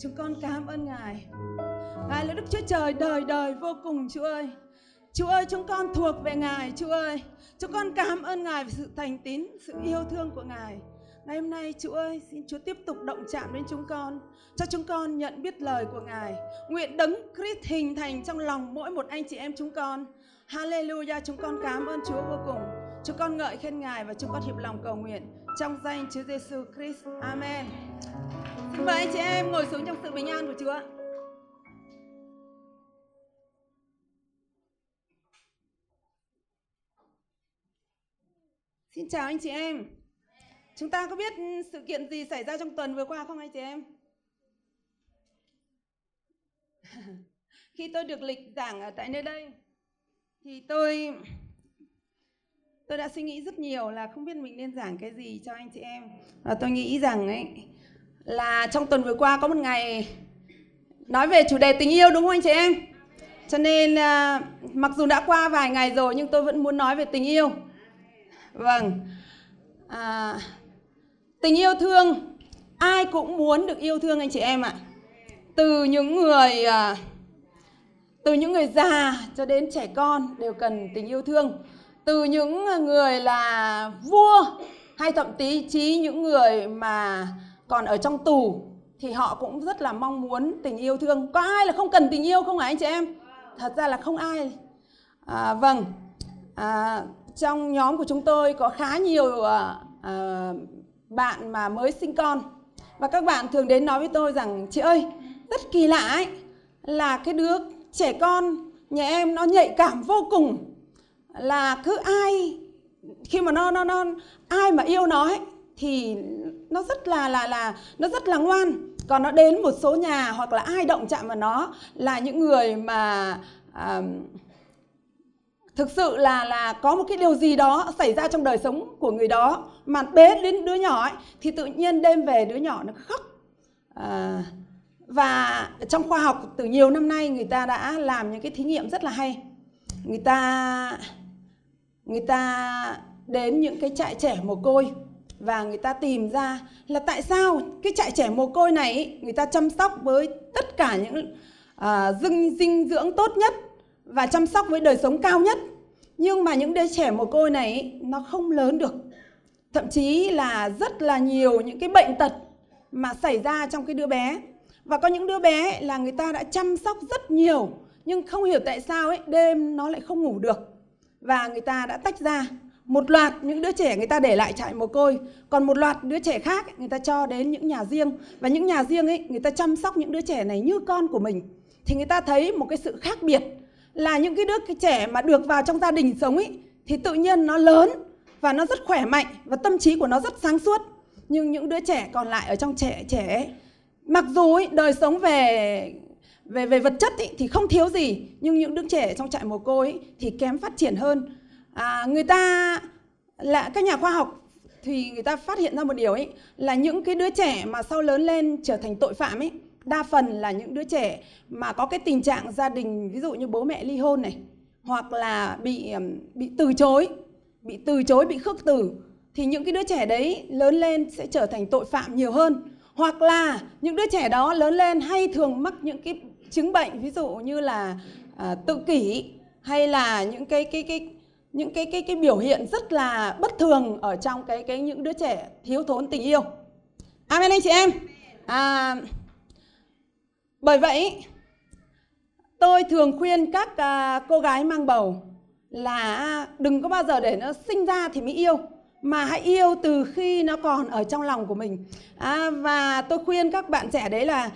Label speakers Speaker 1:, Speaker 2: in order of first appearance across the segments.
Speaker 1: Chúng con cảm ơn Ngài. Ngài là Đức Chúa Trời đời đời vô cùng Chúa ơi. Chúa ơi, chúng con thuộc về Ngài, Chúa ơi. Chúng con cảm ơn Ngài về sự thành tín, sự yêu thương của Ngài. Ngày hôm nay Chúa ơi, xin Chúa tiếp tục động chạm đến chúng con, cho chúng con nhận biết lời của Ngài. Nguyện đấng Christ hình thành trong lòng mỗi một anh chị em chúng con. Hallelujah, chúng con cảm ơn Chúa vô cùng. Chúng con ngợi khen Ngài và chúng con hiệp lòng cầu nguyện trong danh Chúa Giêsu Christ. Amen. Mời anh chị em ngồi xuống trong sự bình an của Chúa. Xin chào anh chị em. Chúng ta có biết sự kiện gì xảy ra trong tuần vừa qua không anh chị em? Khi tôi được lịch giảng ở tại nơi đây, thì tôi tôi đã suy nghĩ rất nhiều là không biết mình nên giảng cái gì cho anh chị em. Và tôi nghĩ rằng ấy là trong tuần vừa qua có một ngày nói về chủ đề tình yêu đúng không anh chị em? Cho nên à, mặc dù đã qua vài ngày rồi nhưng tôi vẫn muốn nói về tình yêu. Vâng. À, tình yêu thương ai cũng muốn được yêu thương anh chị em ạ. Từ những người à, từ những người già cho đến trẻ con đều cần tình yêu thương. Từ những người là vua hay thậm chí những người mà còn ở trong tù thì họ cũng rất là mong muốn tình yêu thương. Có ai là không cần tình yêu không hả anh chị em? Thật ra là không ai. À, vâng. À, trong nhóm của chúng tôi có khá nhiều à, à, bạn mà mới sinh con và các bạn thường đến nói với tôi rằng chị ơi rất kỳ lạ ấy là cái đứa trẻ con nhà em nó nhạy cảm vô cùng là cứ ai khi mà nó nó nó ai mà yêu nó ấy, thì nó rất là là là nó rất là ngoan. Còn nó đến một số nhà hoặc là ai động chạm vào nó là những người mà à, thực sự là là có một cái điều gì đó xảy ra trong đời sống của người đó mà bế đến đứa nhỏ ấy, thì tự nhiên đêm về đứa nhỏ nó khóc. À, và trong khoa học từ nhiều năm nay người ta đã làm những cái thí nghiệm rất là hay. Người ta người ta đến những cái trại trẻ mồ côi và người ta tìm ra là tại sao cái trại trẻ mồ côi này người ta chăm sóc với tất cả những à, dinh dinh dưỡng tốt nhất và chăm sóc với đời sống cao nhất. Nhưng mà những đứa trẻ mồ côi này nó không lớn được. Thậm chí là rất là nhiều những cái bệnh tật mà xảy ra trong cái đứa bé. Và có những đứa bé là người ta đã chăm sóc rất nhiều nhưng không hiểu tại sao ấy đêm nó lại không ngủ được. Và người ta đã tách ra một loạt những đứa trẻ người ta để lại trại mồ côi còn một loạt đứa trẻ khác ấy, người ta cho đến những nhà riêng. Và những nhà riêng ấy người ta chăm sóc những đứa trẻ này như con của mình. Thì người ta thấy một cái sự khác biệt là những cái đứa cái trẻ mà được vào trong gia đình sống ấy thì tự nhiên nó lớn và nó rất khỏe mạnh và tâm trí của nó rất sáng suốt. Nhưng những đứa trẻ còn lại ở trong trẻ trẻ ấy, mặc dù ấy, đời sống về về về vật chất ý, thì không thiếu gì nhưng những đứa trẻ trong trại mồ côi ý, thì kém phát triển hơn à, người ta là các nhà khoa học thì người ta phát hiện ra một điều ấy là những cái đứa trẻ mà sau lớn lên trở thành tội phạm ấy đa phần là những đứa trẻ mà có cái tình trạng gia đình ví dụ như bố mẹ ly hôn này hoặc là bị bị từ chối bị từ chối bị khước từ thì những cái đứa trẻ đấy lớn lên sẽ trở thành tội phạm nhiều hơn. Hoặc là những đứa trẻ đó lớn lên hay thường mắc những cái chứng bệnh ví dụ như là à, tự kỷ hay là những cái cái cái những cái cái cái biểu hiện rất là bất thường ở trong cái cái những đứa trẻ thiếu thốn tình yêu. Amen anh chị em. À, bởi vậy tôi thường khuyên các à, cô gái mang bầu là đừng có bao giờ để nó sinh ra thì mới yêu mà hãy yêu từ khi nó còn ở trong lòng của mình à, và tôi khuyên các bạn trẻ đấy là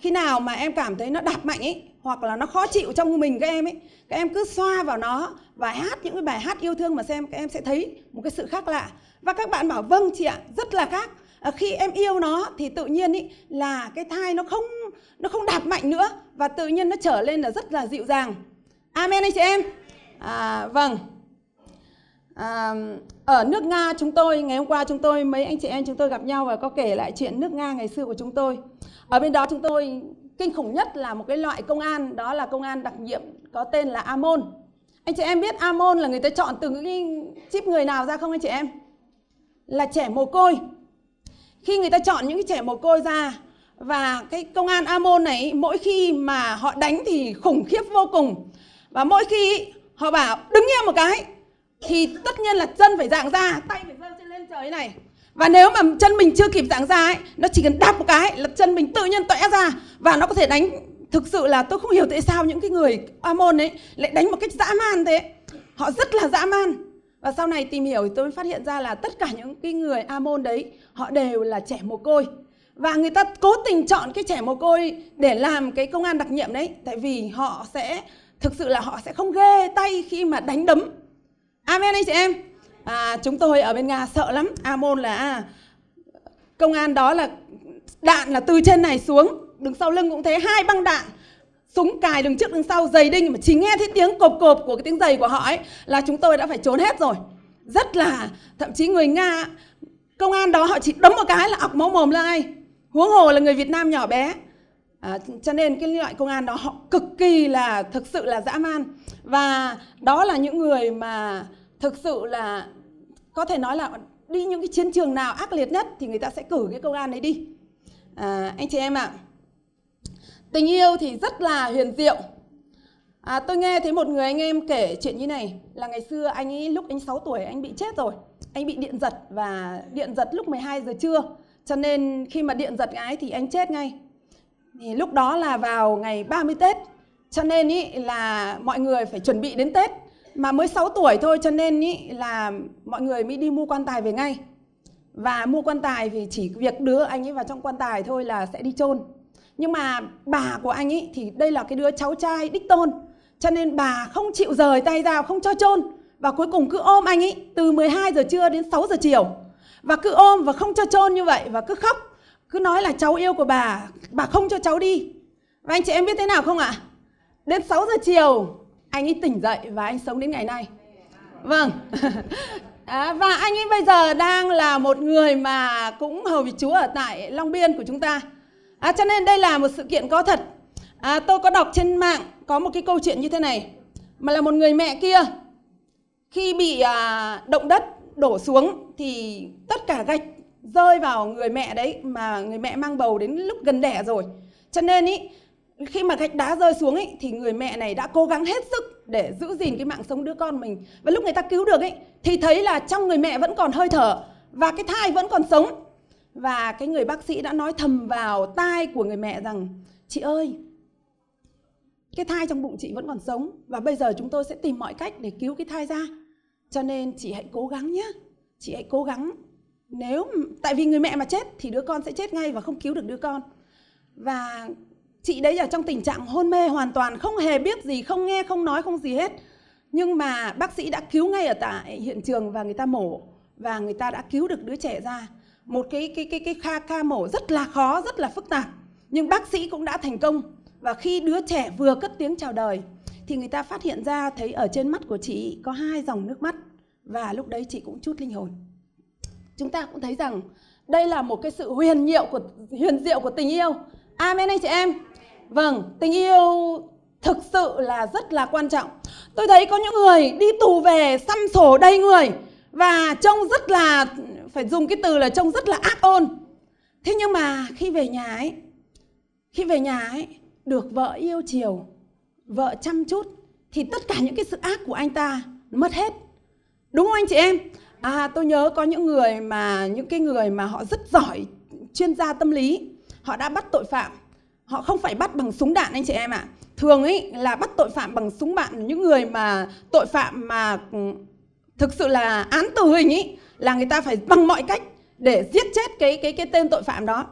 Speaker 1: khi nào mà em cảm thấy nó đạp mạnh ấy hoặc là nó khó chịu trong mình các em ấy các em cứ xoa vào nó và hát những cái bài hát yêu thương mà xem các em sẽ thấy một cái sự khác lạ. Và các bạn bảo vâng chị ạ rất là khác. À, khi em yêu nó thì tự nhiên ý là cái thai nó không nó không đạp mạnh nữa và tự nhiên nó trở lên là rất là dịu dàng. Amen anh chị em. À, vâng. À, ở nước nga chúng tôi ngày hôm qua chúng tôi mấy anh chị em chúng tôi gặp nhau và có kể lại chuyện nước nga ngày xưa của chúng tôi. Ở bên đó chúng tôi kinh khủng nhất là một cái loại công an, đó là công an đặc nhiệm có tên là amon. Anh chị em biết amon là người ta chọn từ cái chip người nào ra không anh chị em? Là trẻ mồ côi. Khi người ta chọn những cái trẻ mồ côi ra và cái công an Amon này, mỗi khi mà họ đánh thì khủng khiếp vô cùng. Và mỗi khi họ bảo, đứng yên một cái, thì tất nhiên là chân phải dạng ra, tay phải giơ lên trời này và nếu mà chân mình chưa kịp giãn ra ấy, nó chỉ cần đạp một cái là chân mình tự nhiên tọe ra. Và nó có thể đánh, thực sự là tôi không hiểu tại sao những cái người Amon ấy lại đánh một cách dã man thế. Họ rất là dã man. Và sau này tìm hiểu thì tôi phát hiện ra là tất cả những cái người Amon đấy, họ đều là trẻ mồ côi. Và người ta cố tình chọn cái trẻ mồ côi để làm cái công an đặc nhiệm đấy, tại vì họ sẽ, thực sự là họ sẽ không ghê tay khi mà đánh đấm. Amen anh chị em à, chúng tôi ở bên nga sợ lắm. Amon là à, công an đó là đạn là từ trên này xuống đứng sau lưng cũng thế hai băng đạn súng cài đứng trước đứng sau giày đinh. Mà chỉ nghe thấy tiếng cộp cộp của cái tiếng giày của họ ấy là chúng tôi đã phải trốn hết rồi. Rất là thậm chí người nga công an đó họ chỉ đấm một cái là ọc máu mồm lên ai huống hồ là người việt nam nhỏ bé. À, cho nên cái loại công an đó họ cực kỳ là thực sự là dã man. Và đó là những người mà thực sự là có thể nói là đi những cái chiến trường nào ác liệt nhất thì người ta sẽ cử cái công an đấy đi. À, anh chị em ạ à, tình yêu thì rất là huyền diệu. À, tôi nghe thấy một người anh em kể chuyện như này là ngày xưa anh ấy lúc anh 6 tuổi anh bị chết rồi anh bị điện giật và điện giật lúc 12 giờ trưa. Cho nên khi mà điện giật gái thì anh chết ngay. Thì lúc đó là vào ngày 30 Tết cho nên ý là mọi người phải chuẩn bị đến Tết mà mới 6 tuổi thôi, cho nên ý, là mọi người mới đi mua quan tài về ngay. Và mua quan tài thì chỉ việc đưa anh ấy vào trong quan tài thôi là sẽ đi chôn. Nhưng mà bà của anh ấy thì đây là cái đứa cháu trai đích tôn, cho nên bà không chịu rời tay ra, không cho chôn. Và cuối cùng cứ ôm anh ấy từ 12 giờ trưa đến 6 giờ chiều. Và cứ ôm và không cho chôn như vậy và cứ khóc. Cứ nói là cháu yêu của bà bà không cho cháu đi. Và anh chị em biết thế nào không ạ? Đến 6 giờ chiều anh ấy tỉnh dậy và anh sống đến ngày nay. Vâng. À, và anh ấy bây giờ đang là một người mà cũng hầu vị chúa ở tại long biên của chúng ta. À, cho nên đây là một sự kiện có thật. À, tôi có đọc trên mạng có một cái câu chuyện như thế này. Mà là một người mẹ kia khi bị à, động đất đổ xuống thì tất cả gạch rơi vào người mẹ đấy mà người mẹ mang bầu đến lúc gần đẻ rồi. Cho nên ý khi mà gạch đá rơi xuống ấy thì người mẹ này đã cố gắng hết sức để giữ gìn cái mạng sống đứa con mình. Và lúc người ta cứu được ấy thì thấy là trong người mẹ vẫn còn hơi thở, và cái thai vẫn còn sống. Và cái người bác sĩ đã nói thầm vào tai của người mẹ rằng, chị ơi, cái thai trong bụng chị vẫn còn sống, và bây giờ chúng tôi sẽ tìm mọi cách để cứu cái thai ra. Cho nên chị hãy cố gắng nhé chị hãy cố gắng. Nếu tại vì người mẹ mà chết thì đứa con sẽ chết ngay và không cứu được đứa con. Và chị đấy ở trong tình trạng hôn mê hoàn toàn, không hề biết gì, không nghe, không nói, không gì hết. Nhưng mà bác sĩ đã cứu ngay ở tại hiện trường và người ta mổ, và người ta đã cứu được đứa trẻ ra. Một cái cái cái cái ca ca mổ rất là khó, rất là phức tạp. Nhưng bác sĩ cũng đã thành công. Và khi đứa trẻ vừa cất tiếng chào đời, thì người ta phát hiện ra, thấy ở trên mắt của chị có hai dòng nước mắt. Và lúc đấy chị cũng chút linh hồn. Chúng ta cũng thấy rằng đây là một cái sự huyền diệu của, huyền diệu của tình yêu. Amen anh chị em vâng tình yêu thực sự là rất là quan trọng. Tôi thấy có những người đi tù về xăm sổ đầy người và trông rất là, phải dùng cái từ là trông rất là ác ôn. Thế nhưng mà khi về nhà ấy, khi về nhà ấy, được vợ yêu chiều, vợ chăm chút, thì tất cả những cái sự ác của anh ta mất hết. Đúng không anh chị em? À tôi nhớ có những người mà, những cái người mà họ rất giỏi chuyên gia tâm lý, họ đã bắt tội phạm họ không phải bắt bằng súng đạn anh chị em ạ à. thường ấy là bắt tội phạm bằng súng đạn những người mà tội phạm mà ừ, thực sự là án tử hình ấy là người ta phải bằng mọi cách để giết chết cái cái cái tên tội phạm đó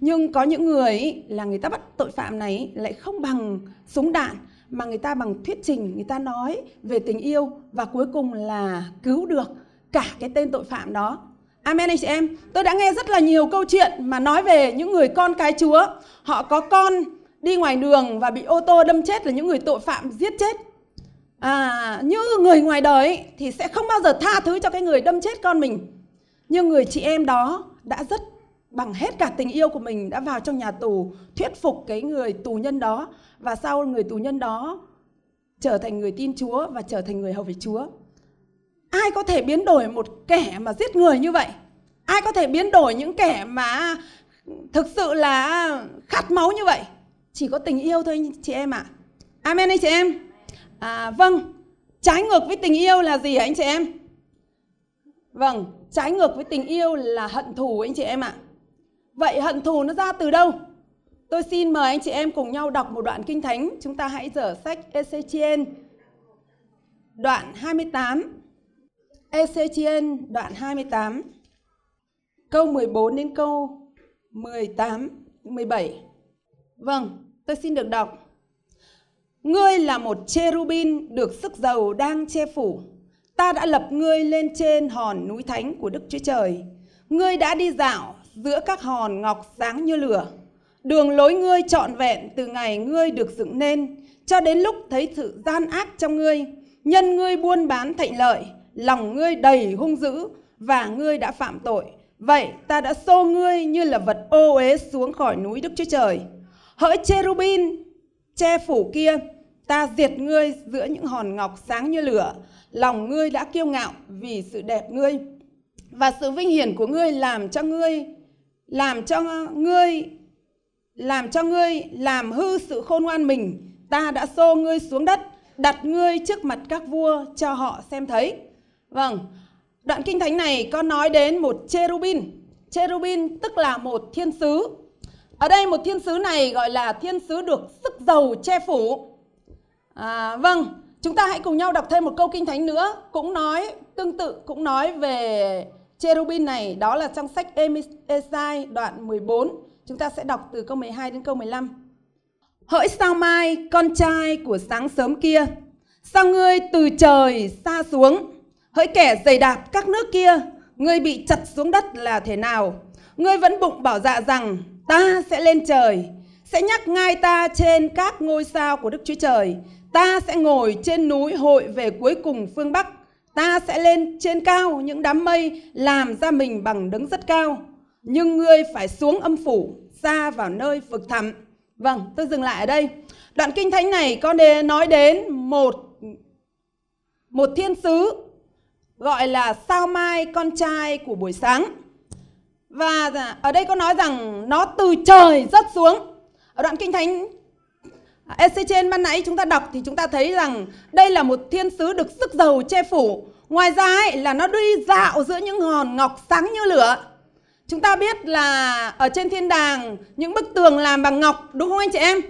Speaker 1: nhưng có những người ấy, là người ta bắt tội phạm này lại không bằng súng đạn mà người ta bằng thuyết trình người ta nói về tình yêu và cuối cùng là cứu được cả cái tên tội phạm đó Amen anh chị em. Tôi đã nghe rất là nhiều câu chuyện mà nói về những người con cái Chúa. Họ có con đi ngoài đường và bị ô tô đâm chết là những người tội phạm giết chết. À, Như người ngoài đời thì sẽ không bao giờ tha thứ cho cái người đâm chết con mình. Nhưng người chị em đó đã rất bằng hết cả tình yêu của mình đã vào trong nhà tù thuyết phục cái người tù nhân đó và sau người tù nhân đó trở thành người tin Chúa và trở thành người hầu về Chúa. Ai có thể biến đổi một kẻ mà giết người như vậy? Ai có thể biến đổi những kẻ mà thực sự là khát máu như vậy? Chỉ có tình yêu thôi anh chị em ạ. À. amen anh chị em? À, vâng. Trái ngược với tình yêu là gì hả anh chị em? Vâng trái ngược với tình yêu là hận thù anh chị em ạ. À. vậy hận thù nó ra từ đâu? Tôi xin mời anh chị em cùng nhau đọc một đoạn kinh thánh. Chúng ta hãy dở sách Ezechiel đoạn 28 Ezechiel đoạn 28 câu 14 đến câu 18 17 Vâng, tôi xin được đọc. Ngươi là một cherubin được sức dầu đang che phủ. Ta đã lập ngươi lên trên hòn núi thánh của Đức Chúa Trời. Ngươi đã đi dạo giữa các hòn ngọc sáng như lửa. Đường lối ngươi trọn vẹn từ ngày ngươi được dựng nên cho đến lúc thấy sự gian ác trong ngươi. Nhân ngươi buôn bán thạnh lợi, lòng ngươi đầy hung dữ và ngươi đã phạm tội. Vậy ta đã xô ngươi như là vật ô uế xuống khỏi núi Đức Chúa Trời. Hỡi cherubin che phủ kia, ta diệt ngươi giữa những hòn ngọc sáng như lửa. Lòng ngươi đã kiêu ngạo vì sự đẹp ngươi và sự vinh hiển của ngươi làm cho ngươi, làm cho ngươi, làm cho ngươi làm hư sự khôn ngoan mình. Ta đã xô ngươi xuống đất, đặt ngươi trước mặt các vua cho họ xem thấy vâng đoạn kinh thánh này có nói đến một cherubin cherubin tức là một thiên sứ ở đây một thiên sứ này gọi là thiên sứ được sức dầu che phủ. À, vâng, chúng ta hãy cùng nhau đọc thêm một câu kinh thánh nữa, cũng nói tương tự cũng nói về cherubin này, đó là trong sách Esai đoạn 14. Chúng ta sẽ đọc từ câu 12 đến câu 15. Hỡi sao mai, con trai của sáng sớm kia, sao ngươi từ trời xa xuống, hỡi kẻ dày đạp các nước kia, ngươi bị chặt xuống đất là thế nào? Ngươi vẫn bụng bảo dạ rằng ta sẽ lên trời, sẽ nhắc ngai ta trên các ngôi sao của Đức Chúa Trời. Ta sẽ ngồi trên núi hội về cuối cùng phương Bắc. Ta sẽ lên trên cao những đám mây làm ra mình bằng đấng rất cao. Nhưng ngươi phải xuống âm phủ, xa vào nơi vực thẳm. Vâng, tôi dừng lại ở đây. Đoạn kinh thánh này có đề nói đến một một thiên sứ gọi là sao mai con trai của buổi sáng và dạ, ở đây có nói rằng nó từ trời rớt xuống. Ở đoạn kinh thánh à, EC trên ban nãy chúng ta đọc thì chúng ta thấy rằng đây là một thiên sứ được sức dầu che phủ. Ngoài ra ấy, là nó đi dạo giữa những hòn ngọc sáng như lửa. Chúng ta biết là ở trên thiên đàng những bức tường làm bằng ngọc đúng không anh chị em?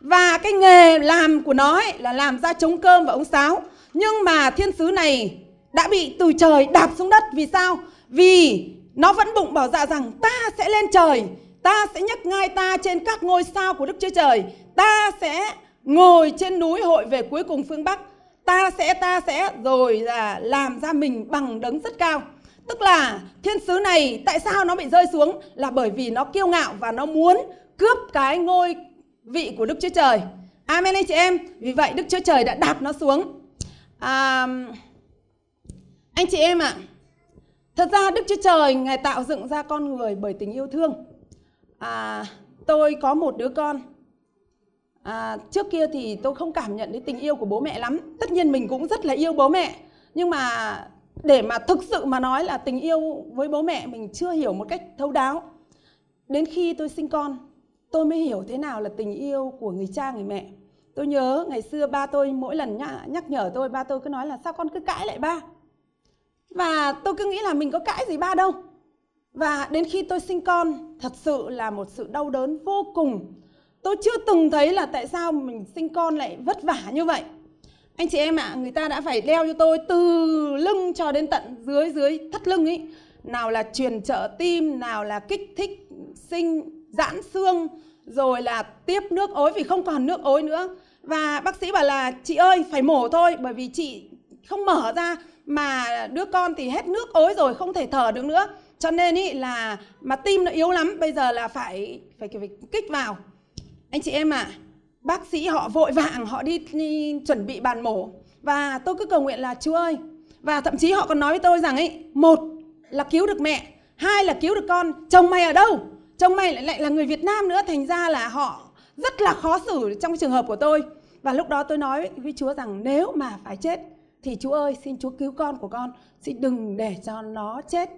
Speaker 1: Và cái nghề làm của nó ấy là làm ra trống cơm và ống sáo. Nhưng mà thiên sứ này đã bị từ trời đạp xuống đất vì sao? Vì nó vẫn bụng bảo dạ rằng ta sẽ lên trời, ta sẽ nhấc ngai ta trên các ngôi sao của Đức Chúa Trời, ta sẽ ngồi trên núi hội về cuối cùng phương Bắc, ta sẽ ta sẽ rồi là làm ra mình bằng đấng rất cao. Tức là thiên sứ này tại sao nó bị rơi xuống là bởi vì nó kiêu ngạo và nó muốn cướp cái ngôi vị của Đức Chúa Trời. Amen anh chị em. Vì vậy Đức Chúa Trời đã đạp nó xuống. À, anh chị em ạ, à, Thật ra Đức Chúa Trời Ngài tạo dựng ra con người bởi tình yêu thương. À, tôi có một đứa con. À, trước kia thì tôi không cảm nhận đến tình yêu của bố mẹ lắm. Tất nhiên mình cũng rất là yêu bố mẹ. Nhưng mà để mà thực sự mà nói là tình yêu với bố mẹ mình chưa hiểu một cách thấu đáo. Đến khi tôi sinh con, tôi mới hiểu thế nào là tình yêu của người cha người mẹ. Tôi nhớ ngày xưa ba tôi mỗi lần nhắc nhở tôi, ba tôi cứ nói là sao con cứ cãi lại ba và tôi cứ nghĩ là mình có cãi gì ba đâu. Và đến khi tôi sinh con, thật sự là một sự đau đớn vô cùng. Tôi chưa từng thấy là tại sao mình sinh con lại vất vả như vậy. Anh chị em ạ, à, người ta đã phải đeo cho tôi từ lưng cho đến tận dưới dưới thắt lưng ấy. Nào là truyền trợ tim, nào là kích thích sinh giãn xương, rồi là tiếp nước ối vì không còn nước ối nữa. Và bác sĩ bảo là chị ơi phải mổ thôi bởi vì chị không mở ra mà đứa con thì hết nước ối rồi không thể thở được nữa. Cho nên ý là mà tim nó yếu lắm bây giờ là phải phải, phải kích vào. Anh chị em ạ à, bác sĩ họ vội vàng họ đi, đi chuẩn bị bàn mổ. Và tôi cứ cầu nguyện là chúa ơi. Và thậm chí họ còn nói với tôi rằng ấy một là cứu được mẹ hai là cứu được con chồng mày ở đâu? Chồng mày lại, lại là người việt nam nữa thành ra là họ rất là khó xử trong trường hợp của tôi. Và lúc đó tôi nói với chúa rằng nếu mà phải chết thì Chúa ơi, xin Chúa cứu con của con. Xin đừng để cho nó chết.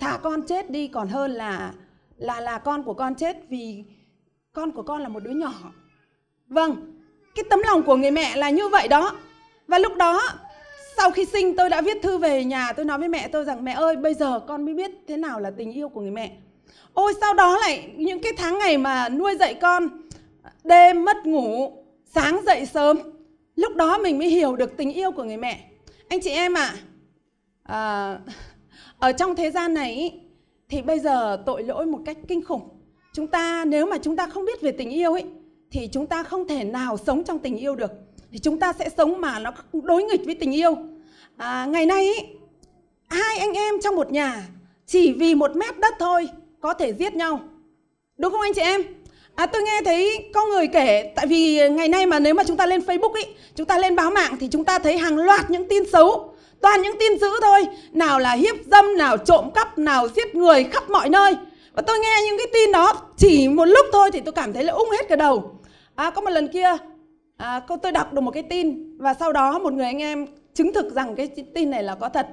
Speaker 1: Thả con chết đi, còn hơn là là là con của con chết vì con của con là một đứa nhỏ. Vâng cái tấm lòng của người mẹ là như vậy đó. Và lúc đó, sau khi sinh, tôi đã viết thư về nhà. Tôi nói với mẹ tôi rằng, mẹ ơi, bây giờ con mới biết thế nào là tình yêu của người mẹ. Ôi, sau đó lại, những cái tháng ngày mà nuôi dạy con, đêm mất ngủ, sáng dậy sớm lúc đó mình mới hiểu được tình yêu của người mẹ. Anh chị em ạ à, à, ở trong thế gian này thì bây giờ tội lỗi một cách kinh khủng. Chúng ta nếu mà chúng ta không biết về tình yêu ấy thì chúng ta không thể nào sống trong tình yêu được. Thì chúng ta sẽ sống mà nó đối nghịch với tình yêu. À, ngày nay ý, hai anh em trong một nhà chỉ vì một mét đất thôi có thể giết nhau. Đúng không anh chị em? À, tôi nghe thấy có người kể tại vì ngày nay mà nếu mà chúng ta lên Facebook ý, chúng ta lên báo mạng thì chúng ta thấy hàng loạt những tin xấu, toàn những tin dữ thôi, nào là hiếp dâm, nào trộm cắp, nào giết người khắp mọi nơi. Và tôi nghe những cái tin đó chỉ một lúc thôi thì tôi cảm thấy là ung hết cả đầu. À, có một lần kia à, tôi đọc được một cái tin và sau đó một người anh em chứng thực rằng cái tin này là có thật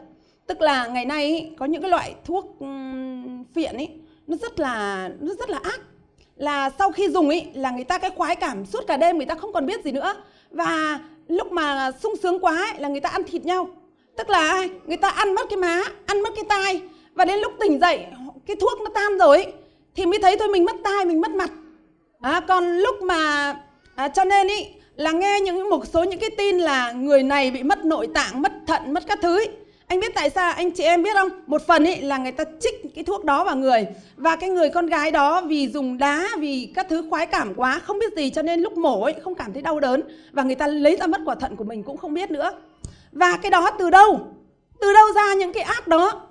Speaker 1: tức là ngày nay ý, có những cái loại thuốc um, phiện ấy nó rất là nó rất là ác là sau khi dùng ý là người ta cái khoái cảm suốt cả đêm người ta không còn biết gì nữa. Và lúc mà sung sướng quá ấy, là người ta ăn thịt nhau. Tức là người ta ăn mất cái má ăn mất cái tai. Và đến lúc tỉnh dậy cái thuốc nó tan rồi ấy, thì mới thấy thôi mình mất tai mình mất mặt. À, còn lúc mà à, cho nên ý là nghe những một số những cái tin là người này bị mất nội tạng mất thận mất các thứ ý anh biết tại sao anh chị em biết không? Một phần ý là người ta trích cái thuốc đó vào người. Và cái người con gái đó vì dùng đá, vì các thứ khoái cảm quá, không biết gì cho nên lúc mổ ấy không cảm thấy đau đớn. Và người ta lấy ra mất quả thận của mình cũng không biết nữa. Và cái đó từ đâu? Từ đâu ra những cái ác đó?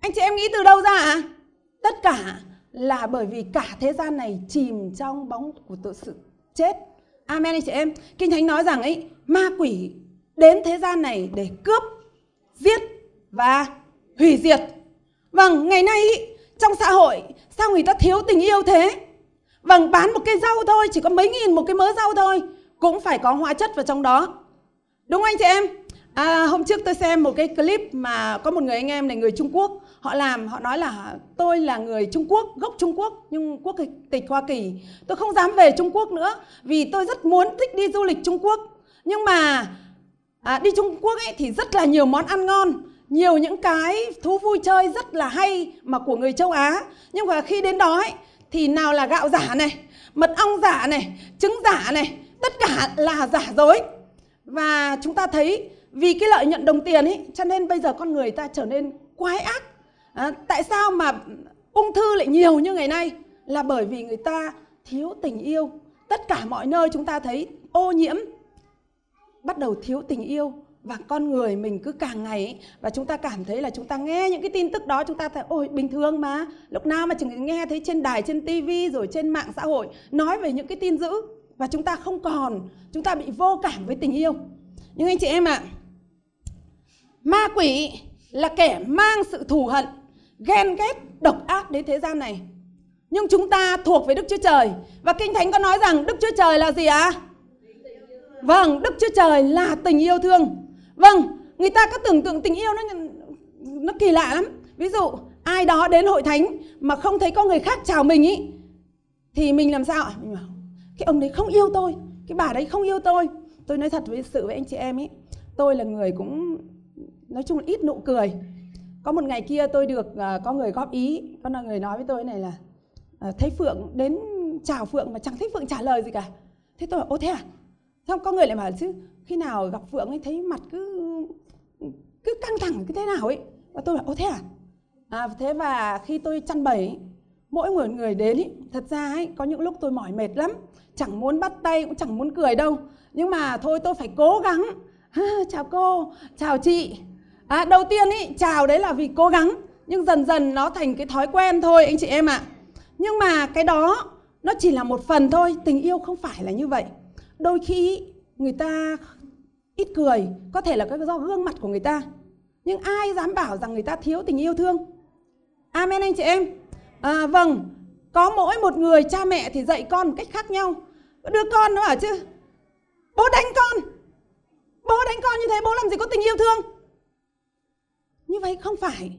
Speaker 1: Anh chị em nghĩ từ đâu ra à tất cả là bởi vì cả thế gian này chìm trong bóng của tội sự chết. Amen anh chị em. Kinh Thánh nói rằng ấy, ma quỷ đến thế gian này để cướp, giết và hủy diệt. Vâng, ngày nay ý, trong xã hội sao người ta thiếu tình yêu thế? Vâng, bán một cây rau thôi, chỉ có mấy nghìn một cái mớ rau thôi, cũng phải có hóa chất vào trong đó. Đúng không anh chị em? À, hôm trước tôi xem một cái clip mà có một người anh em này người Trung Quốc họ làm họ nói là tôi là người Trung Quốc gốc Trung Quốc nhưng quốc tịch Hoa Kỳ tôi không dám về Trung Quốc nữa vì tôi rất muốn thích đi du lịch Trung Quốc nhưng mà à, đi Trung Quốc ấy thì rất là nhiều món ăn ngon nhiều những cái thú vui chơi rất là hay mà của người châu Á. Nhưng mà khi đến đó ấy, thì nào là gạo giả này mật ong giả này trứng giả này tất cả là giả dối. Và chúng ta thấy vì cái lợi nhuận đồng tiền ấy cho nên bây giờ con người ta trở nên quái ác. À, tại sao mà ung thư lại nhiều như ngày nay? Là bởi vì người ta thiếu tình yêu. Tất cả mọi nơi chúng ta thấy ô nhiễm bắt đầu thiếu tình yêu và con người mình cứ càng ngày ấy, và chúng ta cảm thấy là chúng ta nghe những cái tin tức đó chúng ta thấy ôi bình thường mà lúc nào mà chừng nghe thấy trên đài trên tivi rồi trên mạng xã hội nói về những cái tin dữ và chúng ta không còn chúng ta bị vô cảm với tình yêu nhưng anh chị em ạ à, ma quỷ là kẻ mang sự thù hận ghen ghét độc ác đến thế gian này nhưng chúng ta thuộc về Đức Chúa Trời và Kinh Thánh có nói rằng Đức Chúa Trời là gì ạ? À? Vâng, Đức Chúa Trời là tình yêu thương. Vâng, người ta cứ tưởng tượng tình yêu nó nó kỳ lạ lắm. Ví dụ ai đó đến hội thánh mà không thấy có người khác chào mình ý thì mình làm sao ạ? Cái ông đấy không yêu tôi, cái bà đấy không yêu tôi. Tôi nói thật với sự với anh chị em ý, tôi là người cũng nói chung là ít nụ cười có một ngày kia tôi được uh, có người góp ý có người nói với tôi này là uh, thấy phượng đến chào phượng mà chẳng thấy phượng trả lời gì cả thế tôi bảo ô thế à xong có người lại bảo chứ khi nào gặp phượng ấy thấy mặt cứ cứ căng thẳng cứ thế nào ấy. Và tôi bảo ô thế à? À thế và khi tôi chăn bẩy mỗi một người đến ý, thật ra ấy có những lúc tôi mỏi mệt lắm chẳng muốn bắt tay cũng chẳng muốn cười đâu. Nhưng mà thôi tôi phải cố gắng. Chào cô chào chị. À, đầu tiên ý chào đấy là vì cố gắng nhưng dần dần nó thành cái thói quen thôi anh chị em ạ. Nhưng mà cái đó nó chỉ là một phần thôi tình yêu không phải là như vậy đôi khi người ta ít cười có thể là do gương mặt của người ta. Nhưng ai dám bảo rằng người ta thiếu tình yêu thương? Amen anh chị em. À, vâng có mỗi một người cha mẹ thì dạy con một cách khác nhau. Đứa con nó bảo chứ bố đánh con bố đánh con như thế bố làm gì có tình yêu thương? Như vậy không phải.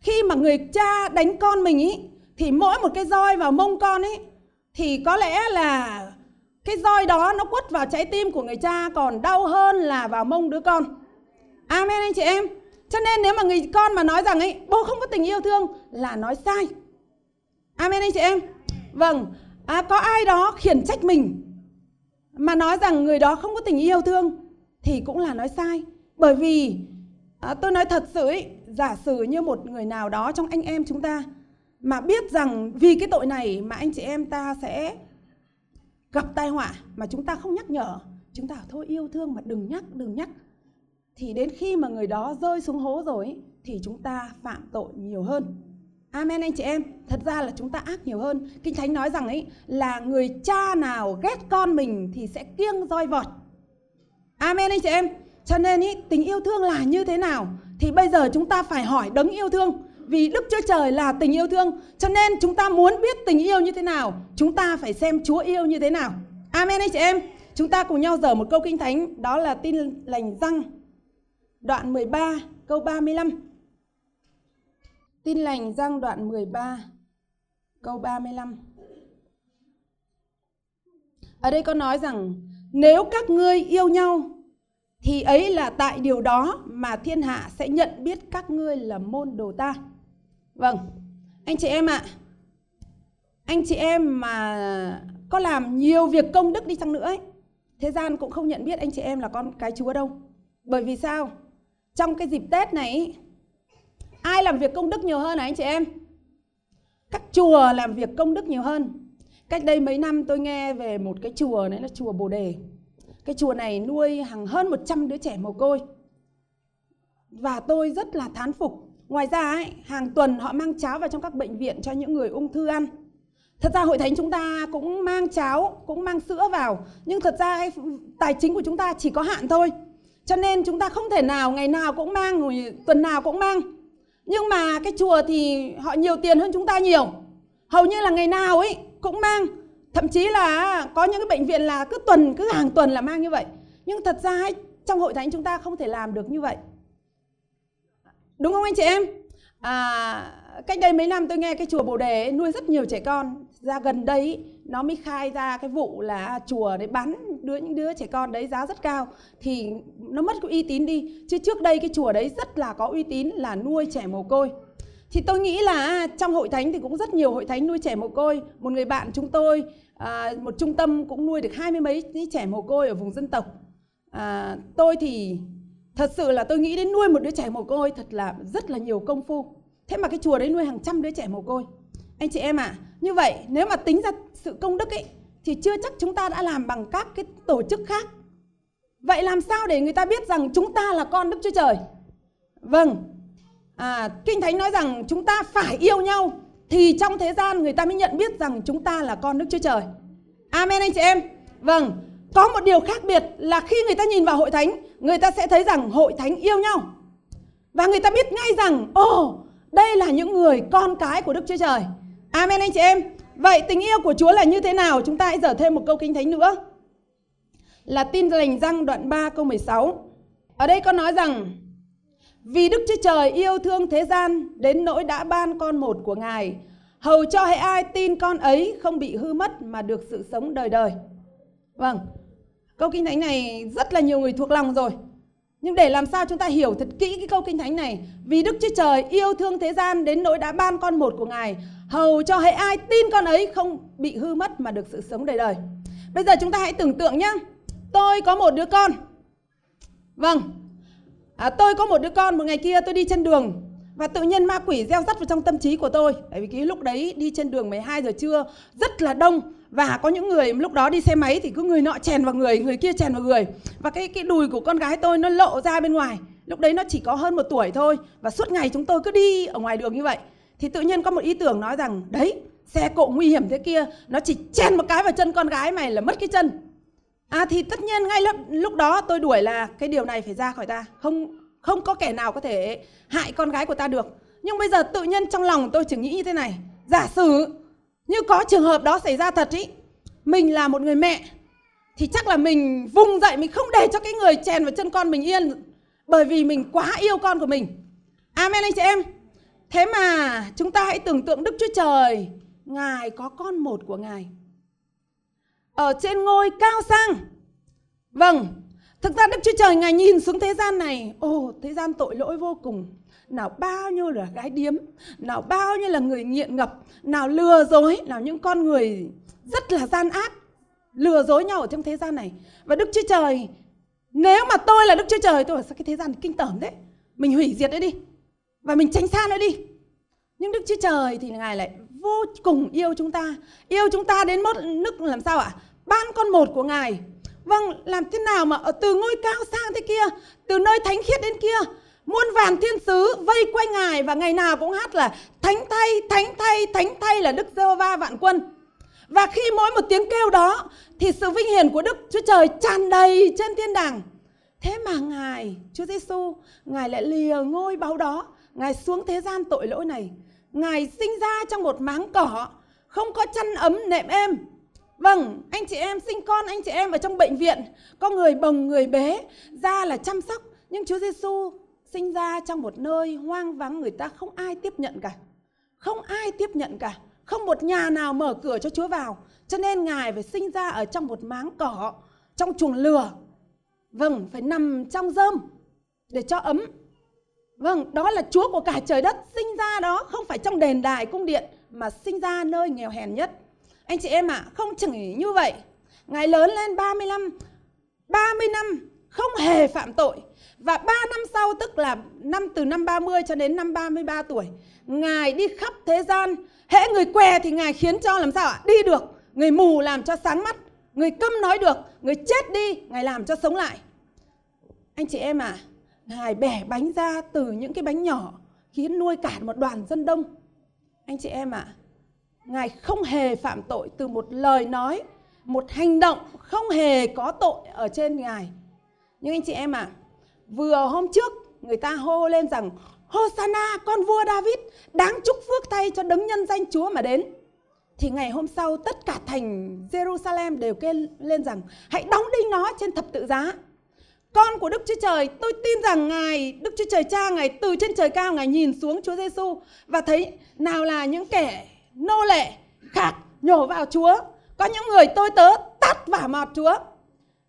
Speaker 1: Khi mà người cha đánh con mình ý thì mỗi một cái roi vào mông con ấy thì có lẽ là cái roi đó nó quất vào trái tim của người cha còn đau hơn là vào mông đứa con. Amen anh chị em. Cho nên nếu mà người con mà nói rằng ấy bố không có tình yêu thương là nói sai. Amen anh chị em. Vâng. À, có ai đó khiển trách mình mà nói rằng người đó không có tình yêu thương thì cũng là nói sai. Bởi vì à, tôi nói thật sự ấy, giả sử như một người nào đó trong anh em chúng ta mà biết rằng vì cái tội này mà anh chị em ta sẽ gặp tai họa mà chúng ta không nhắc nhở chúng ta thôi yêu thương mà đừng nhắc đừng nhắc. Thì đến khi mà người đó rơi xuống hố rồi thì chúng ta phạm tội nhiều hơn. Amen anh chị em. Thật ra là chúng ta ác nhiều hơn. Kinh Thánh nói rằng ấy là người cha nào ghét con mình Thì sẽ kiêng roi vọt. Amen anh chị em. Cho nên ý, tình yêu thương là như thế nào Thì bây giờ chúng ta phải hỏi đấng yêu thương. Vì Đức Chúa Trời là tình yêu thương, Cho nên chúng ta muốn biết tình yêu như thế nào, Chúng ta phải xem Chúa yêu như thế nào. Amen anh chị em. Chúng ta cùng nhau dở một câu kinh thánh, Đó là tin lành răng, Đoạn 13 câu 35 Tin lành răng, đoạn 13 câu 35 Ở đây có nói rằng, Nếu các ngươi yêu nhau, Thì ấy là tại điều đó Mà thiên hạ sẽ nhận biết các ngươi là môn đồ ta. Vâng Anh chị em ạ à, Anh chị em mà có làm nhiều việc công đức đi chăng nữa ấy, Thế gian cũng không nhận biết anh chị em là con cái Chúa đâu Bởi vì sao? Trong cái dịp Tết này Ai làm việc công đức nhiều hơn hả anh chị em? Các chùa làm việc công đức nhiều hơn. Cách đây mấy năm tôi nghe về một cái chùa đấy là chùa Bồ Đề. Cái chùa này nuôi hàng hơn 100 đứa trẻ mồ côi. Và tôi rất là thán phục. Ngoài ra ấy, hàng tuần họ mang cháo vào trong các bệnh viện cho những người ung thư ăn. Thật ra hội thánh chúng ta cũng mang cháo, cũng mang sữa vào. Nhưng thật ra ấy, tài chính của chúng ta chỉ có hạn thôi. Cho nên chúng ta không thể nào ngày nào cũng mang, tuần nào cũng mang. Nhưng mà cái chùa thì họ nhiều tiền hơn chúng ta nhiều. Hầu như là ngày nào ấy cũng mang. Thậm chí là có những cái bệnh viện là cứ tuần, cứ hàng tuần là mang như vậy. Nhưng thật ra ấy, trong hội thánh chúng ta không thể làm được như vậy. Đúng không anh chị em? À, cách đây mấy năm tôi nghe cái chùa Bồ Đề nuôi rất nhiều trẻ con. Ra gần đây nó mới khai ra cái vụ là chùa đấy bán đứa những đứa trẻ con đấy giá rất cao. Thì nó mất cái uy tín đi. Chứ trước đây cái chùa đấy rất là có uy tín là nuôi trẻ mồ côi. Thì tôi nghĩ là à, trong hội thánh thì cũng rất nhiều hội thánh nuôi trẻ mồ côi. Một người bạn chúng tôi à, một trung tâm cũng nuôi được hai mươi mấy trẻ mồ côi ở vùng dân tộc. À, tôi thì thật sự là tôi nghĩ đến nuôi một đứa trẻ mồ côi thật là rất là nhiều công phu thế mà cái chùa đấy nuôi hàng trăm đứa trẻ mồ côi anh chị em ạ à, như vậy nếu mà tính ra sự công đức ấy thì chưa chắc chúng ta đã làm bằng các cái tổ chức khác. Vậy làm sao để người ta biết rằng chúng ta là con Đức Chúa Trời? Vâng, à, Kinh Thánh nói rằng chúng ta phải yêu nhau thì trong thế gian người ta mới nhận biết rằng chúng ta là con Đức Chúa Trời. Amen anh chị em. Vâng, có một điều khác biệt là khi người ta nhìn vào hội thánh, người ta sẽ thấy rằng hội thánh yêu nhau. Và người ta biết ngay rằng, ồ, oh, đây là những người con cái của Đức Chúa Trời. Amen anh chị em. Vậy tình yêu của Chúa là như thế nào? Chúng ta hãy dở thêm một câu kinh thánh nữa. Là tin lành răng đoạn 3 câu 16. Ở đây có nói rằng vì Đức Chúa Trời yêu thương thế gian đến nỗi đã ban con một của Ngài, hầu cho hệ ai tin con ấy không bị hư mất mà được sự sống đời đời. Vâng, câu kinh thánh này rất là nhiều người thuộc lòng rồi. Nhưng để làm sao chúng ta hiểu thật kỹ cái câu kinh thánh này? Vì Đức Chúa Trời yêu thương thế gian đến nỗi đã ban con một của Ngài. Hầu cho hệ ai tin con ấy không bị hư mất mà được sự sống đời đời. Bây giờ chúng ta hãy tưởng tượng nhé Tôi có một đứa con. Vâng. À, Tôi có một đứa con một ngày kia tôi đi trên đường và tự nhiên ma quỷ gieo rắt vào trong tâm trí của tôi. Tại vì cái lúc đấy đi trên đường 12 giờ trưa Rất là đông. Và có những người lúc đó đi xe máy Thì cứ người nọ chèn vào người, người kia chèn vào người. Và cái cái đùi của con gái tôi nó lộ ra bên ngoài. Lúc đấy nó chỉ có hơn một tuổi thôi. Và suốt ngày chúng tôi cứ đi ở ngoài đường như vậy. Thì tự nhiên có một ý tưởng nói rằng Đấy, xe cộ nguy hiểm thế kia Nó chỉ chèn một cái vào chân con gái mày là mất cái chân. À thì tất nhiên ngay lúc, lúc đó tôi đuổi là Cái điều này phải ra khỏi ta. Không không có kẻ nào có thể hại con gái của ta được. Nhưng bây giờ tự nhiên trong lòng tôi chỉ nghĩ như thế này. Giả sử như có trường hợp đó xảy ra thật ý mình là một người mẹ thì chắc là mình vùng dậy mình không để cho cái người chèn vào chân con mình yên bởi vì mình quá yêu con của mình amen anh chị em Thế mà chúng ta hãy tưởng tượng Đức Chúa Trời, Ngài có con một của Ngài. Ở trên ngôi cao sang. Vâng, thực ra Đức Chúa Trời Ngài nhìn xuống thế gian này, ồ, thế gian tội lỗi vô cùng. Nào bao nhiêu là gái điếm, nào bao nhiêu là người nghiện ngập, nào lừa dối, nào những con người rất là gian ác, lừa dối nhau ở trong thế gian này. Và Đức Chúa Trời, nếu mà tôi là Đức Chúa Trời, tôi bảo sao cái thế gian kinh tởm thế? Mình hủy diệt nó đi và mình tránh xa nó đi nhưng đức chúa trời thì ngài lại vô cùng yêu chúng ta yêu chúng ta đến mức nước làm sao ạ ban con một của ngài vâng làm thế nào mà ở từ ngôi cao sang thế kia từ nơi thánh khiết đến kia muôn vàn thiên sứ vây quanh ngài và ngày nào cũng hát là thánh thay thánh thay thánh thay là đức giê va vạn quân và khi mỗi một tiếng kêu đó thì sự vinh hiển của đức chúa trời tràn đầy trên thiên đàng thế mà ngài chúa giêsu ngài lại lìa ngôi báu đó Ngài xuống thế gian tội lỗi này. Ngài sinh ra trong một máng cỏ, không có chăn ấm nệm êm. Vâng, anh chị em sinh con, anh chị em ở trong bệnh viện, có người bồng người bế, ra là chăm sóc. Nhưng Chúa Giêsu sinh ra trong một nơi hoang vắng người ta không ai tiếp nhận cả. Không ai tiếp nhận cả. Không một nhà nào mở cửa cho Chúa vào. Cho nên Ngài phải sinh ra ở trong một máng cỏ, trong chuồng lừa. Vâng, phải nằm trong rơm để cho ấm Vâng, đó là Chúa của cả trời đất sinh ra đó không phải trong đền đài cung điện mà sinh ra nơi nghèo hèn nhất. Anh chị em ạ, à, không chỉ như vậy. Ngài lớn lên 35 30 năm không hề phạm tội và 3 năm sau tức là năm từ năm 30 cho đến năm 33 tuổi, Ngài đi khắp thế gian, hễ người què thì Ngài khiến cho làm sao ạ? Đi được, người mù làm cho sáng mắt, người câm nói được, người chết đi, Ngài làm cho sống lại. Anh chị em à, Ngài bẻ bánh ra từ những cái bánh nhỏ khiến nuôi cả một đoàn dân đông. Anh chị em ạ, à, Ngài không hề phạm tội từ một lời nói, một hành động không hề có tội ở trên Ngài. Nhưng anh chị em ạ, à, vừa hôm trước người ta hô lên rằng Hosanna con vua David đáng chúc phước thay cho đấng nhân danh Chúa mà đến. Thì ngày hôm sau tất cả thành Jerusalem đều kêu lên rằng hãy đóng đinh nó trên thập tự giá con của Đức Chúa Trời, tôi tin rằng Ngài, Đức Chúa Trời Cha, Ngài từ trên trời cao, Ngài nhìn xuống Chúa Giêsu và thấy nào là những kẻ nô lệ khạc nhổ vào Chúa. Có những người tôi tớ tắt vả mọt Chúa.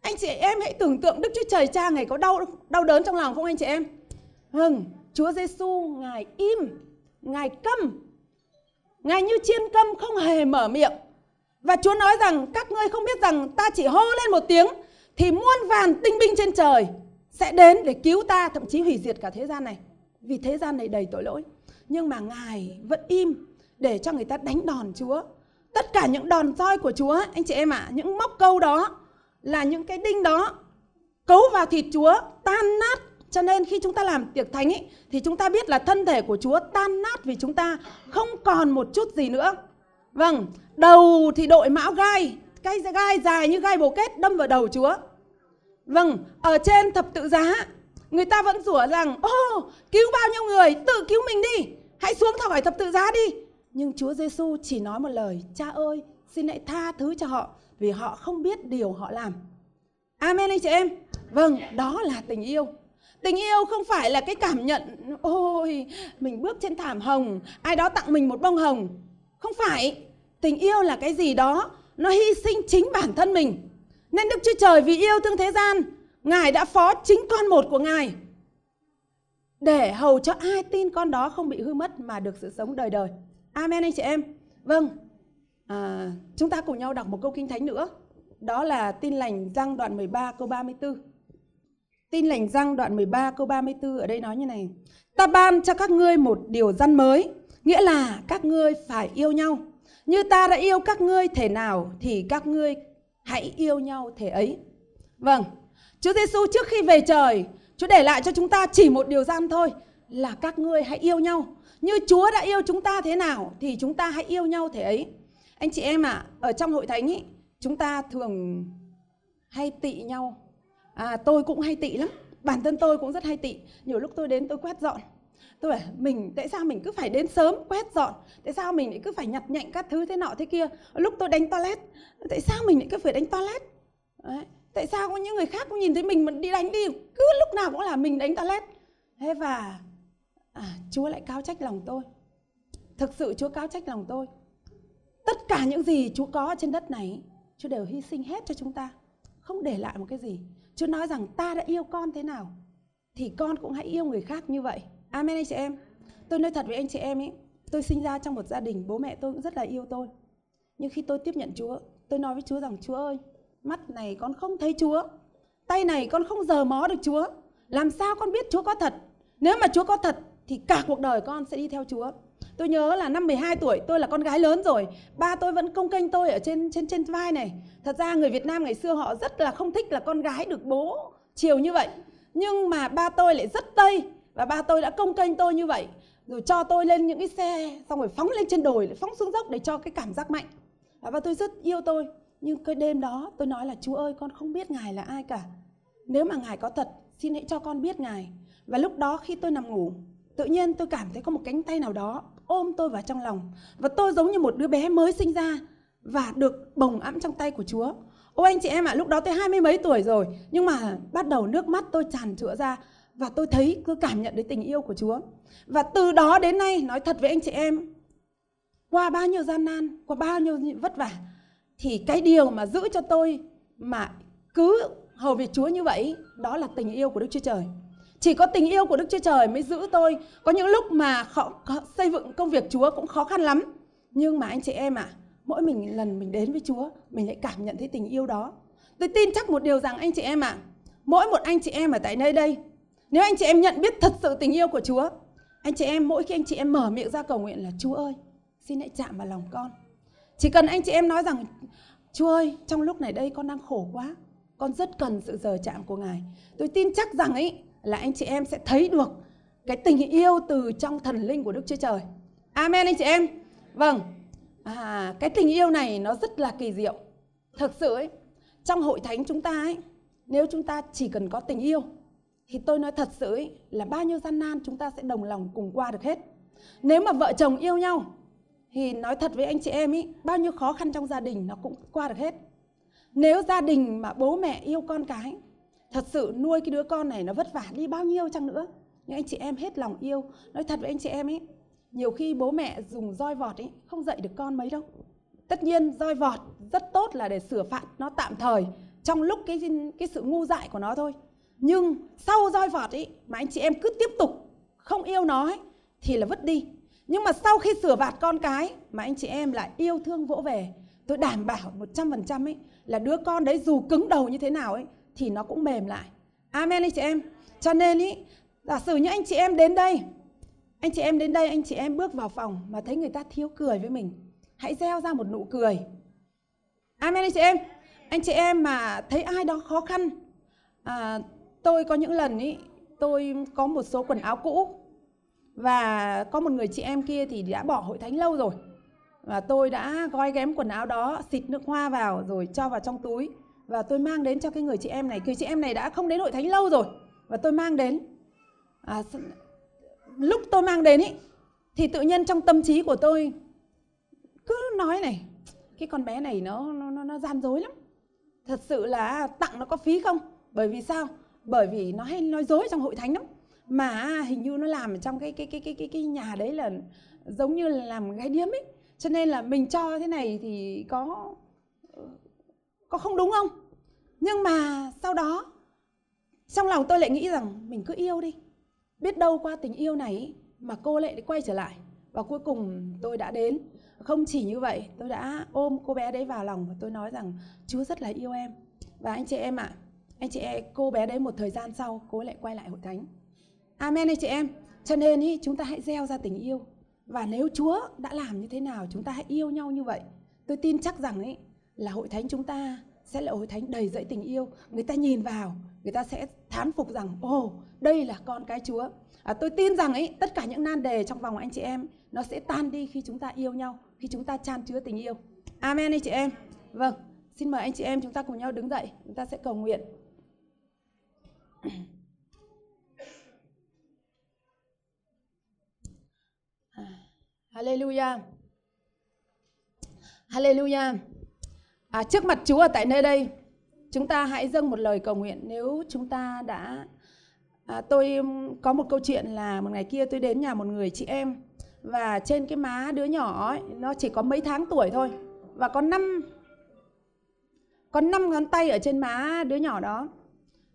Speaker 1: Anh chị em hãy tưởng tượng Đức Chúa Trời Cha Ngài có đau đau đớn trong lòng không anh chị em? Vâng, Chúa Giêsu Ngài im, Ngài câm. Ngài như chiên câm không hề mở miệng. Và Chúa nói rằng các ngươi không biết rằng ta chỉ hô lên một tiếng thì muôn vàn tinh binh trên trời sẽ đến để cứu ta thậm chí hủy diệt cả thế gian này vì thế gian này đầy tội lỗi nhưng mà ngài vẫn im để cho người ta đánh đòn chúa tất cả những đòn roi của chúa anh chị em ạ à, những móc câu đó là những cái đinh đó cấu vào thịt chúa tan nát cho nên khi chúng ta làm tiệc thánh ấy, thì chúng ta biết là thân thể của Chúa tan nát vì chúng ta không còn một chút gì nữa. Vâng, đầu thì đội mão gai, cái gai dài như gai bồ kết đâm vào đầu Chúa. Vâng, ở trên thập tự giá, người ta vẫn rủa rằng, ô, cứu bao nhiêu người, tự cứu mình đi, hãy xuống khỏi thập tự giá đi. Nhưng Chúa Giêsu chỉ nói một lời, cha ơi, xin hãy tha thứ cho họ, vì họ không biết điều họ làm. Amen anh chị em. Vâng, đó là tình yêu. Tình yêu không phải là cái cảm nhận Ôi, mình bước trên thảm hồng Ai đó tặng mình một bông hồng Không phải Tình yêu là cái gì đó Nó hy sinh chính bản thân mình nên Đức Chúa Trời vì yêu thương thế gian, Ngài đã phó chính con một của Ngài để hầu cho ai tin con đó không bị hư mất mà được sự sống đời đời. Amen anh chị em. Vâng, à, chúng ta cùng nhau đọc một câu kinh thánh nữa. Đó là tin lành răng đoạn 13 câu 34. Tin lành răng đoạn 13 câu 34 ở đây nói như này. Ta ban cho các ngươi một điều răn mới, nghĩa là các ngươi phải yêu nhau. Như ta đã yêu các ngươi thể nào thì các ngươi hãy yêu nhau thể ấy. Vâng, Chúa Giêsu trước khi về trời, Chúa để lại cho chúng ta chỉ một điều gian thôi là các ngươi hãy yêu nhau. Như Chúa đã yêu chúng ta thế nào thì chúng ta hãy yêu nhau thể ấy. Anh chị em ạ, à, ở trong hội thánh ý, chúng ta thường hay tị nhau. À, tôi cũng hay tị lắm. Bản thân tôi cũng rất hay tị. Nhiều lúc tôi đến tôi quét dọn. Tôi bảo mình tại sao mình cứ phải đến sớm quét dọn Tại sao mình lại cứ phải nhặt nhạnh các thứ thế nọ thế kia Lúc tôi đánh toilet Tại sao mình lại cứ phải đánh toilet Đấy. Tại sao có những người khác cũng nhìn thấy mình mà đi đánh đi Cứ lúc nào cũng là mình đánh toilet Thế và à, Chúa lại cao trách lòng tôi. Thực sự Chúa cao trách lòng tôi. Tất cả những gì Chúa có trên đất này, Chúa đều hy sinh hết cho chúng ta. Không để lại một cái gì. Chúa nói rằng ta đã yêu con thế nào, thì con cũng hãy yêu người khác như vậy. Amen anh chị em. Tôi nói thật với anh chị em ấy, tôi sinh ra trong một gia đình, bố mẹ tôi cũng rất là yêu tôi. Nhưng khi tôi tiếp nhận Chúa, tôi nói với Chúa rằng Chúa ơi, mắt này con không thấy Chúa, tay này con không giờ mó được Chúa. Làm sao con biết Chúa có thật? Nếu mà Chúa có thật thì cả cuộc đời con sẽ đi theo Chúa. Tôi nhớ là năm 12 tuổi, tôi là con gái lớn rồi. Ba tôi vẫn công kênh tôi ở trên trên trên vai này. Thật ra người Việt Nam ngày xưa họ rất là không thích là con gái được bố chiều như vậy. Nhưng mà ba tôi lại rất tây và ba tôi đã công kênh tôi như vậy. Rồi cho tôi lên những cái xe xong rồi phóng lên trên đồi, lại phóng xuống dốc để cho cái cảm giác mạnh. À, và tôi rất yêu tôi. Nhưng cái đêm đó tôi nói là Chúa ơi con không biết Ngài là ai cả. Nếu mà Ngài có thật, xin hãy cho con biết Ngài. Và lúc đó khi tôi nằm ngủ, tự nhiên tôi cảm thấy có một cánh tay nào đó ôm tôi vào trong lòng. Và tôi giống như một đứa bé mới sinh ra và được bồng ẵm trong tay của Chúa. Ôi anh chị em ạ, à, lúc đó tôi hai mươi mấy tuổi rồi, nhưng mà bắt đầu nước mắt tôi tràn trữa ra và tôi thấy cứ cảm nhận đến tình yêu của Chúa. Và từ đó đến nay, nói thật với anh chị em, qua bao nhiêu gian nan, qua bao nhiêu vất vả, thì cái điều mà giữ cho tôi mà cứ hầu việc Chúa như vậy, đó là tình yêu của Đức Chúa Trời. Chỉ có tình yêu của Đức Chúa Trời mới giữ tôi. Có những lúc mà khó, xây dựng công việc Chúa cũng khó khăn lắm. Nhưng mà anh chị em ạ, à, mỗi mình lần mình đến với Chúa, mình lại cảm nhận thấy tình yêu đó. Tôi tin chắc một điều rằng anh chị em ạ, à, mỗi một anh chị em ở tại nơi đây, nếu anh chị em nhận biết thật sự tình yêu của Chúa, anh chị em mỗi khi anh chị em mở miệng ra cầu nguyện là Chúa ơi, xin hãy chạm vào lòng con. Chỉ cần anh chị em nói rằng Chúa ơi, trong lúc này đây con đang khổ quá, con rất cần sự giờ chạm của Ngài. Tôi tin chắc rằng ấy là anh chị em sẽ thấy được cái tình yêu từ trong thần linh của Đức Chúa Trời. Amen anh chị em. Vâng. À, cái tình yêu này nó rất là kỳ diệu. Thực sự ấy, trong hội thánh chúng ta ấy, nếu chúng ta chỉ cần có tình yêu thì tôi nói thật sự ấy, là bao nhiêu gian nan chúng ta sẽ đồng lòng cùng qua được hết. Nếu mà vợ chồng yêu nhau thì nói thật với anh chị em ấy, bao nhiêu khó khăn trong gia đình nó cũng qua được hết. Nếu gia đình mà bố mẹ yêu con cái thật sự nuôi cái đứa con này nó vất vả đi bao nhiêu chăng nữa. Nhưng anh chị em hết lòng yêu. Nói thật với anh chị em ấy nhiều khi bố mẹ dùng roi vọt ấy không dạy được con mấy đâu. Tất nhiên roi vọt rất tốt là để sửa phạt nó tạm thời trong lúc cái cái sự ngu dại của nó thôi. Nhưng sau roi vọt ấy mà anh chị em cứ tiếp tục không yêu nó ấy, thì là vứt đi. Nhưng mà sau khi sửa phạt con cái mà anh chị em lại yêu thương vỗ về tôi đảm bảo 100% ấy là đứa con đấy dù cứng đầu như thế nào ấy thì nó cũng mềm lại. Amen anh chị em. Cho nên ý, giả sử như anh chị em đến đây, anh chị em đến đây, anh chị em bước vào phòng mà thấy người ta thiếu cười với mình, hãy gieo ra một nụ cười. Amen anh chị em. Anh chị em mà thấy ai đó khó khăn, à, tôi có những lần ý, tôi có một số quần áo cũ và có một người chị em kia thì đã bỏ hội thánh lâu rồi và tôi đã gói ghém quần áo đó xịt nước hoa vào rồi cho vào trong túi và tôi mang đến cho cái người chị em này cái chị em này đã không đến hội thánh lâu rồi. Và tôi mang đến à, lúc tôi mang đến ý thì tự nhiên trong tâm trí của tôi cứ nói này cái con bé này nó nó nó, nó gian dối lắm. Thật sự là tặng nó có phí không? Bởi vì sao? Bởi vì nó hay nói dối trong hội thánh lắm. Mà hình như nó làm trong cái cái cái cái cái cái nhà đấy là giống như là làm gái điếm ấy cho nên là mình cho thế này thì có có không đúng không? Nhưng mà sau đó trong lòng tôi lại nghĩ rằng mình cứ yêu đi. Biết đâu qua tình yêu này mà cô lại quay trở lại. Và cuối cùng tôi đã đến. Không chỉ như vậy tôi đã ôm cô bé đấy vào lòng và tôi nói rằng chúa rất là yêu em. Và anh chị em ạ à, anh chị em cô bé đấy một thời gian sau cô lại quay lại hội thánh. Amen anh chị em. Cho nên ý, chúng ta hãy gieo ra tình yêu. Và nếu chúa đã làm như thế nào chúng ta hãy yêu nhau như vậy. Tôi tin chắc rằng ấy là hội thánh chúng ta sẽ là hội thánh đầy dẫy tình yêu. Người ta nhìn vào người ta sẽ thán phục rằng ồ đây là con cái chúa. À, tôi tin rằng ấy tất cả những nan đề trong vòng anh chị em nó sẽ tan đi khi chúng ta yêu nhau khi chúng ta chan chứa tình yêu. Amen anh chị em. Vâng xin mời anh chị em chúng ta cùng nhau đứng dậy chúng ta sẽ cầu nguyện. À, hallelujah. Hallelujah. À, trước mặt Chúa ở tại nơi đây, chúng ta hãy dâng một lời cầu nguyện. Nếu chúng ta đã À, tôi có một câu chuyện là một ngày kia tôi đến nhà một người chị em và trên cái má đứa nhỏ ấy, nó chỉ có mấy tháng tuổi thôi và có năm có năm ngón tay ở trên má đứa nhỏ đó.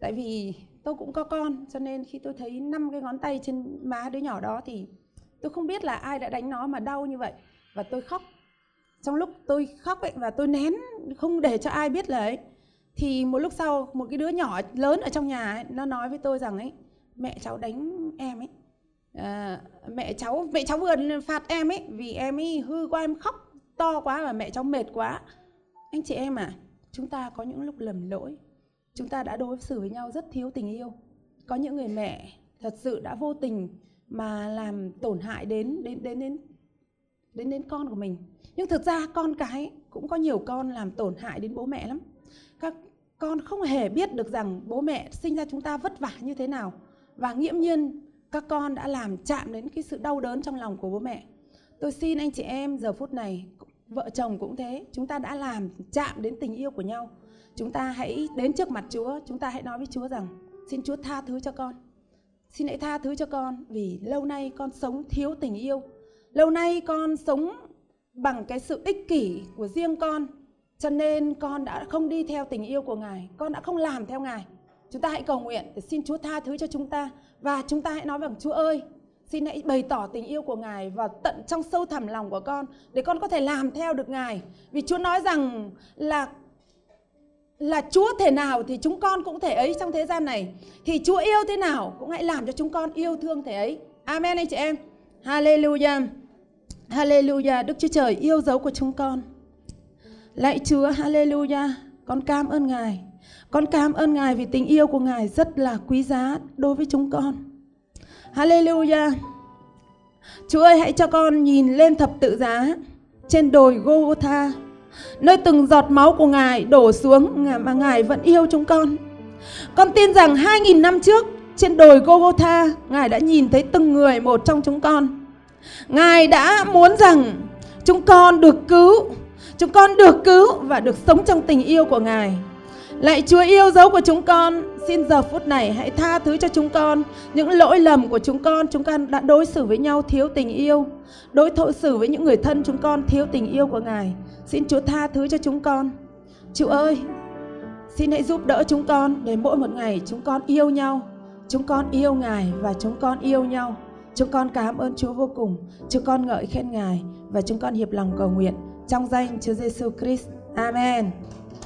Speaker 1: Tại vì tôi cũng có con cho nên khi tôi thấy năm cái ngón tay trên má đứa nhỏ đó thì tôi không biết là ai đã đánh nó mà đau như vậy. Và tôi khóc trong lúc tôi khóc ấy và tôi nén không để cho ai biết là ấy thì một lúc sau một cái đứa nhỏ lớn ở trong nhà ấy, nó nói với tôi rằng ấy mẹ cháu đánh em ấy. À, mẹ cháu mẹ cháu vừa phạt em ấy vì em ấy hư quá em khóc to quá và mẹ cháu mệt quá. Anh chị em à chúng ta có những lúc lầm lỗi chúng ta đã đối xử với nhau rất thiếu tình yêu. Có những người mẹ thật sự đã vô tình mà làm tổn hại đến đến đến đến đến đến con của mình. Nhưng thực ra con cái cũng có nhiều con làm tổn hại đến bố mẹ lắm. Các con không hề biết được rằng bố mẹ sinh ra chúng ta vất vả như thế nào. Và nghiễm nhiên, các con đã làm chạm đến cái sự đau đớn trong lòng của bố mẹ. Tôi xin anh chị em giờ phút này, vợ chồng cũng thế, chúng ta đã làm chạm đến tình yêu của nhau. Chúng ta hãy đến trước mặt chúa, chúng ta hãy nói với chúa rằng, xin chúa tha thứ cho con. Xin hãy tha thứ cho con vì lâu nay con sống thiếu tình yêu lâu nay con sống bằng cái sự ích kỷ của riêng con, cho nên con đã không đi theo tình yêu của ngài, con đã không làm theo ngài chúng ta hãy cầu nguyện để xin chúa tha thứ cho chúng ta, và chúng ta hãy nói rằng chúa ơi, xin hãy bày tỏ tình yêu của ngài vào tận trong sâu thẳm lòng của con, để con có thể làm theo được ngài vì chúa nói rằng là là Chúa thể nào thì chúng con cũng thể ấy trong thế gian này. Thì Chúa yêu thế nào cũng hãy làm cho chúng con yêu thương thể ấy. Amen anh chị em. Hallelujah. Hallelujah. Đức Chúa Trời yêu dấu của chúng con. Lạy Chúa, hallelujah. Con cảm ơn Ngài. Con cảm ơn Ngài vì tình yêu của Ngài rất là quý giá đối với chúng con. Hallelujah. Chúa ơi hãy cho con nhìn lên thập tự giá trên đồi Golgotha nơi từng giọt máu của Ngài đổ xuống mà Ngài vẫn yêu chúng con. Con tin rằng 2.000 năm trước trên đồi Golgotha, Ngài đã nhìn thấy từng người một trong chúng con. Ngài đã muốn rằng chúng con được cứu, chúng con được cứu và được sống trong tình yêu của Ngài. Lạy Chúa yêu dấu của chúng con, xin giờ phút này hãy tha thứ cho chúng con những lỗi lầm của chúng con. Chúng con đã đối xử với nhau thiếu tình yêu, đối thổ xử với những người thân chúng con thiếu tình yêu của Ngài. Xin Chúa tha thứ cho chúng con. Chúa ơi, xin hãy giúp đỡ chúng con để mỗi một ngày chúng con yêu nhau. Chúng con yêu Ngài và chúng con yêu nhau. Chúng con cảm ơn Chúa vô cùng. Chúng con ngợi khen Ngài và chúng con hiệp lòng cầu nguyện trong danh Chúa Giêsu Christ. Amen.